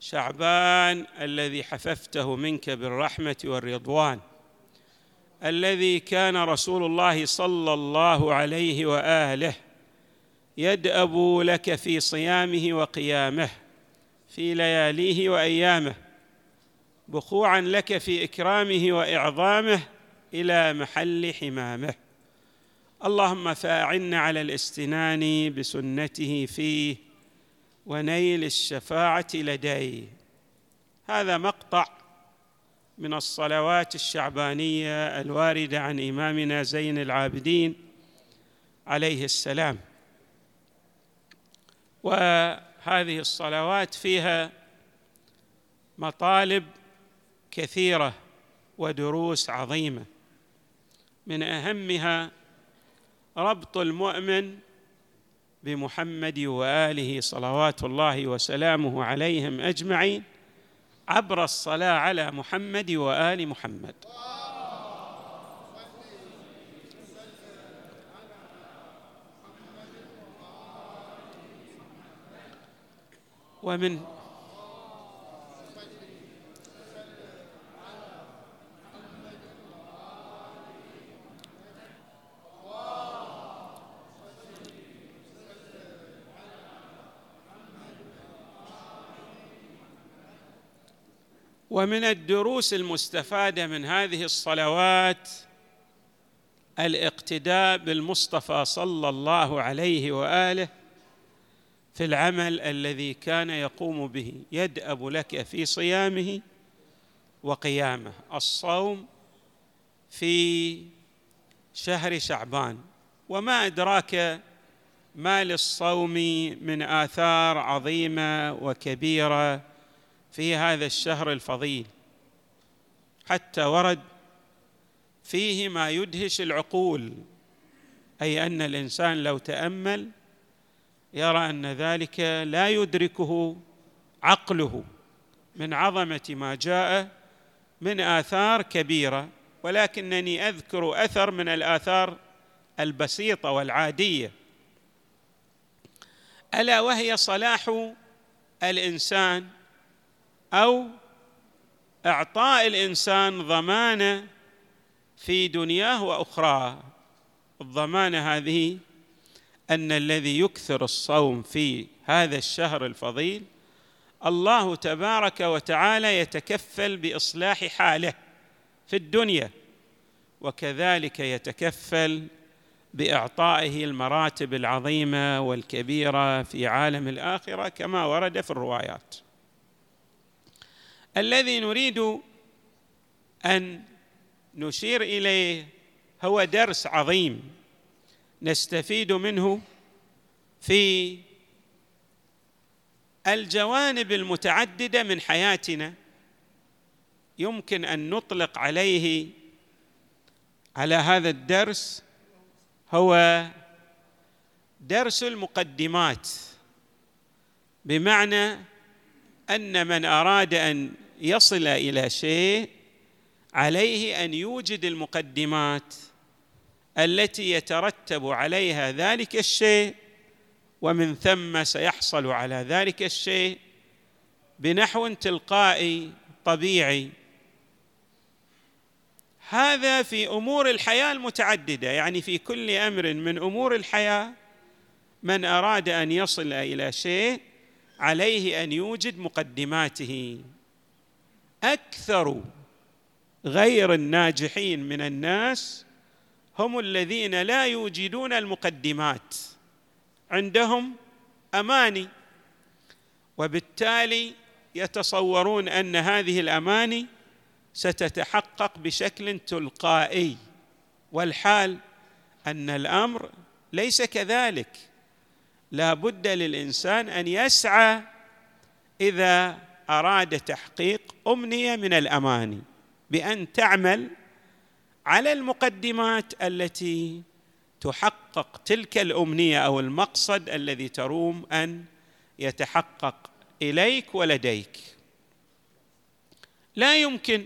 شعبان الذي حففته منك بالرحمة والرضوان الذي كان رسول الله صلى الله عليه وآله يدأب لك في صيامه وقيامه في لياليه وأيامه بخوعا لك في إكرامه وإعظامه إلى محل حمامه. اللهم فاعنا على الاستنان بسنته فيه ونيل الشفاعة لديه هذا مقطع من الصلوات الشعبانية الواردة عن إمامنا زين العابدين عليه السلام. وهذه الصلوات فيها مطالب كثيرة ودروس عظيمة. من أهمها ربط المؤمن بمحمد وآله صلوات الله وسلامه عليهم أجمعين عبر الصلاة على محمد وآل محمد. ومن ومن الدروس المستفادة من هذه الصلوات الاقتداء بالمصطفى صلى الله عليه وآله في العمل الذي كان يقوم به يدأب لك في صيامه وقيامه. الصوم في شهر شعبان. وما أدراك ما للصوم من آثار عظيمة وكبيرة في هذا الشهر الفضيل حتى ورد فيه ما يدهش العقول أي أن الإنسان لو تأمل يرى أن ذلك لا يدركه عقله من عظمة ما جاء من آثار كبيرة ولكنني أذكر أثر من الآثار البسيطة والعادية. ألا وهي صلاح الإنسان أو إعطاء الإنسان ضمانة في دنياه وأخراه. الضمانة هذه أن الذي يكثر الصوم في هذا الشهر الفضيل الله تبارك وتعالى يتكفل بإصلاح حاله في الدنيا وكذلك يتكفل بإعطائه المراتب العظيمة والكبيرة في عالم الآخرة كما ورد في الروايات. الذي نريد أن نشير إليه هو درس عظيم نستفيد منه في الجوانب المتعددة من حياتنا يمكن أن نطلق عليه على هذا الدرس هو درس المقدمات بمعنى أن من أراد أن يصل إلى شيء عليه أن يوجد المقدمات التي يترتب عليها ذلك الشيء ومن ثم سيحصل على ذلك الشيء بنحو تلقائي طبيعي. هذا في أمور الحياة المتعددة يعني في كل أمر من أمور الحياة من أراد أن يصل إلى شيء عليه أن يوجد مقدماته. أكثر غير الناجحين من الناس هم الذين لا يوجدون المقدمات. عندهم أماني وبالتالي يتصورون أن هذه الأماني ستتحقق بشكل تلقائي. والحال أن الأمر ليس كذلك. لا بد للإنسان أن يسعى إذا أراد تحقيق أمنية من الأماني بأن تعمل على المقدمات التي تحقق تلك الأمنية أو المقصد الذي تروم أن يتحقق إليك ولديك. لا يمكن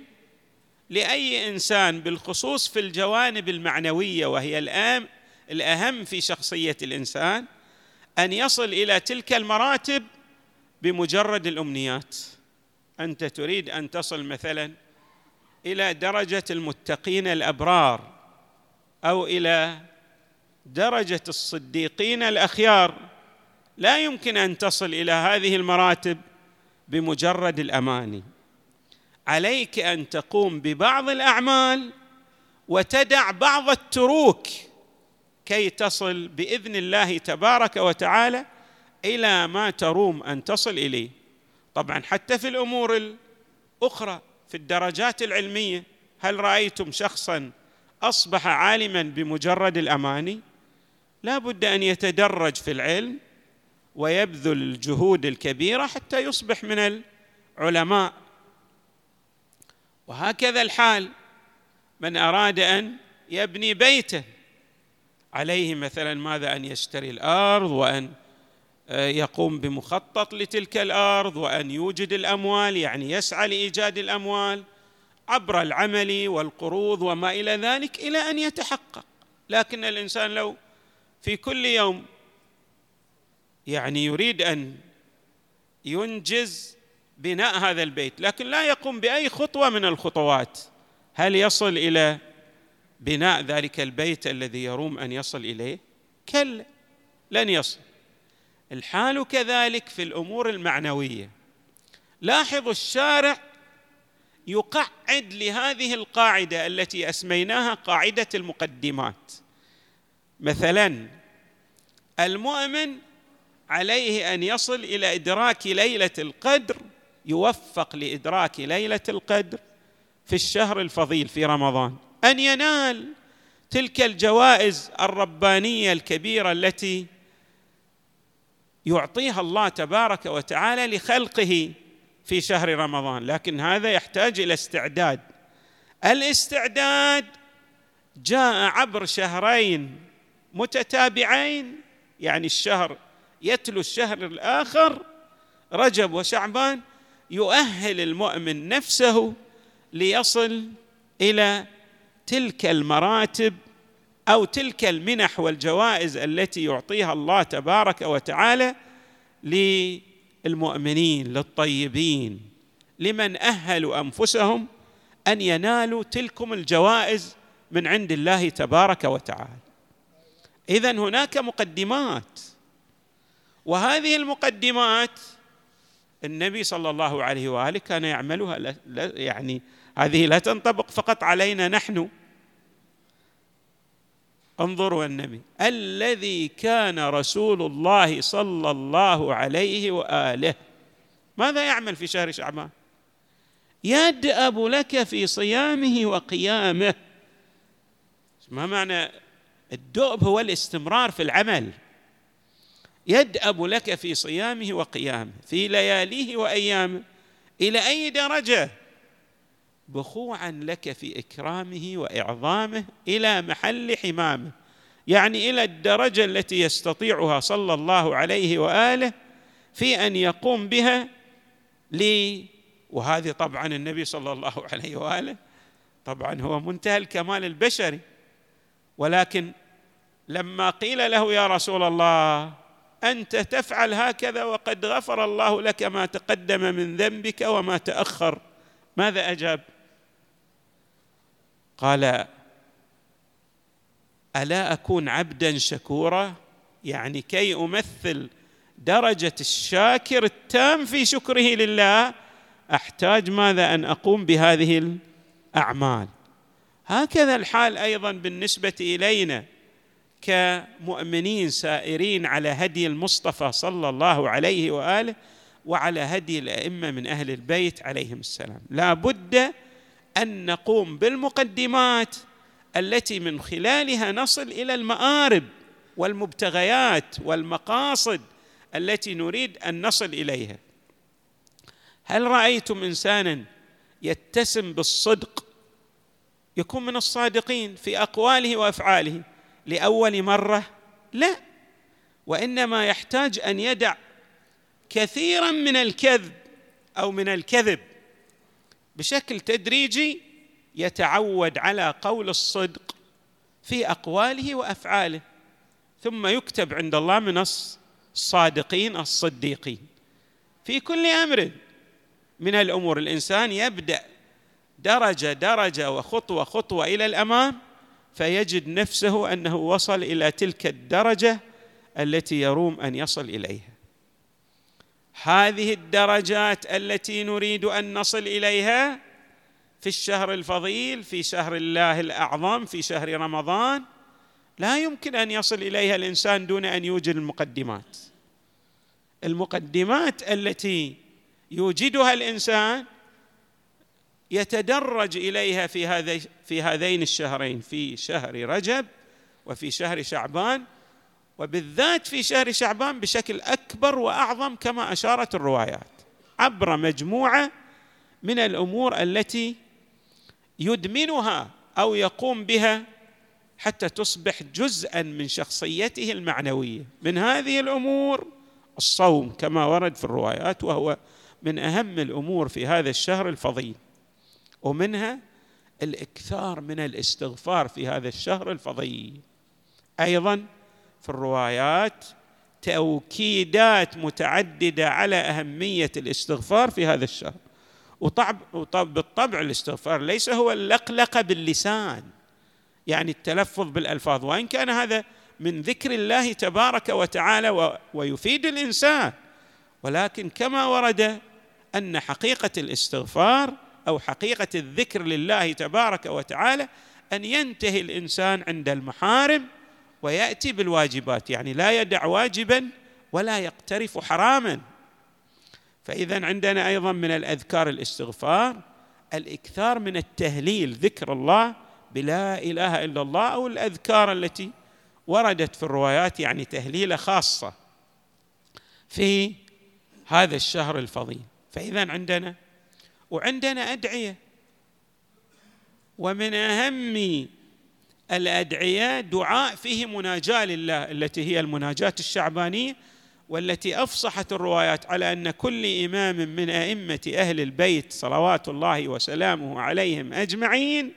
لأي إنسان بالخصوص في الجوانب المعنوية وهي الام الأهم في شخصية الإنسان أن يصل إلى تلك المراتب بمجرد الأمنيات. أنت تريد أن تصل مثلا إلى درجة المتقين الأبرار أو إلى درجة الصديقين الأخيار. لا يمكن أن تصل إلى هذه المراتب بمجرد الأماني. عليك أن تقوم ببعض الأعمال وتدع بعض التروك كي تصل بإذن الله تبارك وتعالى إلى ما تروم أن تصل إليه. طبعا حتى في الأمور الأخرى في الدرجات العلمية هل رأيتم شخصا أصبح عالما بمجرد الأماني؟ لا بد أن يتدرج في العلم ويبذل الجهود الكبيرة حتى يصبح من العلماء. وهكذا الحال من أراد أن يبني بيتا عليه مثلا ماذا أن يشتري الأرض وأن يقوم بمخطط لتلك الأرض وأن يوجد الأموال يعني يسعى لإيجاد الأموال عبر العمل والقروض وما إلى ذلك إلى أن يتحقق. لكن الإنسان لو في كل يوم يعني يريد أن ينجز بناء هذا البيت لكن لا يقوم بأي خطوة من الخطوات هل يصل إلى بناء ذلك البيت الذي يروم أن يصل إليه؟ كلا لن يصل. الحال كذلك في الأمور المعنوية. لاحظوا الشارع يقعد لهذه القاعدة التي أسميناها قاعدة المقدمات. مثلا المؤمن عليه أن يصل إلى إدراك ليلة القدر يوفق لإدراك ليلة القدر في الشهر الفضيل في رمضان. أن ينال تلك الجوائز الربانية الكبيرة التي يعطيها الله تبارك وتعالى لخلقه في شهر رمضان لكن هذا يحتاج إلى استعداد. الاستعداد جاء عبر شهرين متتابعين يعني الشهر يتلو الشهر الآخر رجب وشعبان يؤهل المؤمن نفسه ليصل إلى تلك المراتب أو تلك المنح والجوائز التي يعطيها الله تبارك وتعالى للمؤمنين للطيبين. لمن اهلوا أنفسهم أن ينالوا تلكم الجوائز من عند الله تبارك وتعالى. اذا هناك مقدمات وهذه المقدمات النبي صلى الله عليه وآله كان يعملها يعني هذه لا تنطبق فقط علينا نحن انظروا النبي. الذي كان رسول الله صلى الله عليه وآله. ماذا يعمل في شهر شعبان؟ يدأب لك في صيامه وقيامه. ما معنى؟ الدؤب هو الاستمرار في العمل. يدأب لك في صيامه وقيامه في لياليه وأيامه. إلى أي درجة؟ بخوعا لك في إكرامه وإعظامه إلى محل حمامه يعني إلى الدرجة التي يستطيعها صلى الله عليه وآله في أن يقوم بها لي وهذه طبعا النبي صلى الله عليه وآله طبعا هو منتهى الكمال البشري ولكن لما قيل له يا رسول الله أنت تفعل هكذا وقد غفر الله لك ما تقدم من ذنبك وما تأخر ماذا أجاب؟ قال ألا أكون عبدا شكورا؟ يعني كي أمثل درجة الشاكر التام في شكره لله أحتاج ماذا أن أقوم بهذه الأعمال؟ هكذا الحال أيضا بالنسبة إلينا كمؤمنين سائرين على هدي المصطفى صلى الله عليه وآله وعلى هدي الأئمة من أهل البيت عليهم السلام. لا بد أن نقوم بالمقدمات التي من خلالها نصل إلى المآرب والمبتغيات والمقاصد التي نريد أن نصل إليها. هل رأيتم إنسانا يتسم بالصدق؟ يكون من الصادقين في أقواله وأفعاله لأول مرة؟ لا. وإنما يحتاج أن يدع كثيرا من الكذب أو من الكذب. بشكل تدريجي يتعود على قول الصدق في أقواله وأفعاله ثم يكتب عند الله من الصادقين الصديقين. في كل أمر من الأمور الإنسان يبدأ درجة درجة وخطوة خطوة إلى الأمام فيجد نفسه أنه وصل إلى تلك الدرجة التي يروم أن يصل إليها. هذه الدرجات التي نريد أن نصل إليها في الشهر الفضيل في شهر الله الأعظم في شهر رمضان لا يمكن أن يصل إليها الإنسان دون أن يوجد المقدمات. المقدمات التي يوجدها الإنسان يتدرج إليها في في هذين الشهرين في شهر رجب وفي شهر شعبان وبالذات في شهر شعبان بشكل أكبر وأعظم كما أشارت الروايات عبر مجموعة من الأمور التي يدمنها أو يقوم بها حتى تصبح جزءا من شخصيته المعنوية. من هذه الأمور الصوم كما ورد في الروايات وهو من أهم الأمور في هذا الشهر الفضيل ومنها الإكثار من الاستغفار في هذا الشهر الفضيل. أيضا في الروايات توكيدات متعددة على أهمية الاستغفار في هذا الشهر. وطب بالطبع الاستغفار ليس هو اللقلقة باللسان. يعني التلفظ بالألفاظ وإن كان هذا من ذكر الله تبارك وتعالى ويفيد الإنسان. ولكن كما ورد أن حقيقة الاستغفار أو حقيقة الذكر لله تبارك وتعالى أن ينتهي الإنسان عند المحارم ويأتي بالواجبات يعني لا يدع واجبا ولا يقترف حراما. فاذا عندنا أيضا من الأذكار الاستغفار الإكثار من التهليل ذكر الله بلا إله إلا الله أو الأذكار التي وردت في الروايات يعني تهليله خاصة في هذا الشهر الفضيل. فاذا عندنا وعندنا أدعية ومن أهم الأدعية دعاء فيه مناجاة لله التي هي المناجاة الشعبانية والتي أفصحت الروايات على أن كل إمام من أئمة أهل البيت صلوات الله وسلامه عليهم أجمعين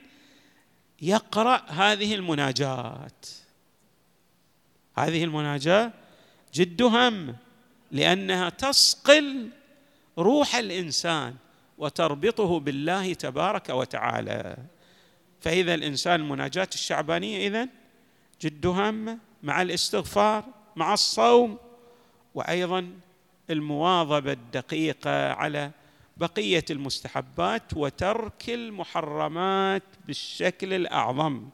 يقرأ هذه المناجات. هذه المناجاة جد هم لأنها تصقل روح الإنسان وتربطه بالله تبارك وتعالى. فإذا الإنسان المناجاة الشعبانية اذن جد هامه مع الاستغفار مع الصوم وأيضا المواظبة الدقيقة على بقية المستحبات وترك المحرمات بالشكل الأعظم.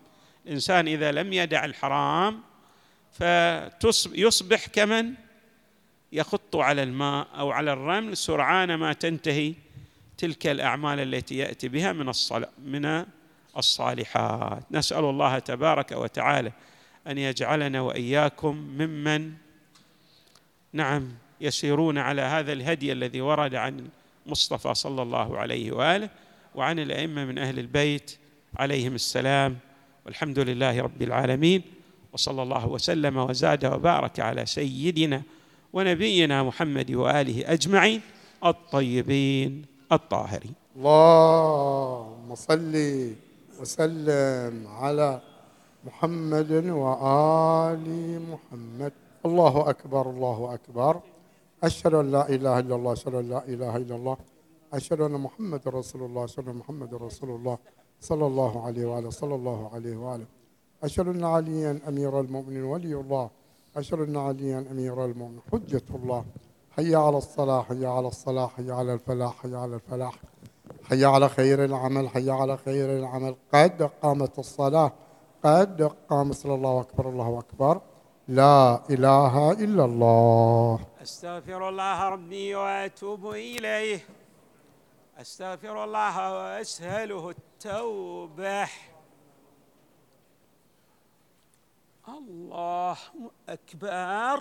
الإنسان إذا لم يدع الحرام فيصبح كمن يخط على الماء أو على الرمل سرعان ما تنتهي تلك الأعمال التي يأتي بها من من الصالحات. نسأل الله تبارك وتعالى أن يجعلنا وإياكم ممن نعم يسيرون على هذا الهدي الذي ورد عن مصطفى صلى الله عليه وآله وعن الأئمة من أهل البيت عليهم السلام والحمد لله رب العالمين وصلى الله وسلم وزاد وبارك على سيدنا ونبينا محمد وآله أجمعين الطيبين الطاهرين. اللهم صل وسلم على محمد وآل محمد. الله أكبر الله أكبر. أشهد أن لا إله إلا الله أشهد أن لا إله إلا الله أشهد أن محمد رسول الله أشهد أن محمد رسول الله صلى الله عليه وآله صلى الله عليه وآله. أشهد أن عليا أمير المؤمنين ولي الله. أشهد أن عليا أمير المؤمنين حجة الله. حي على الصلاة حي على الصلاة حي على الفلاح حي على الفلاح. حي على خير العمل حي على خير العمل. قد قامت الصلاة قد قام. صلى الله أكبر الله أكبر. لا إله إلا الله. أستغفر الله ربي وأتوب إليه. أستغفر الله وأسهله التوبة. الله أكبر.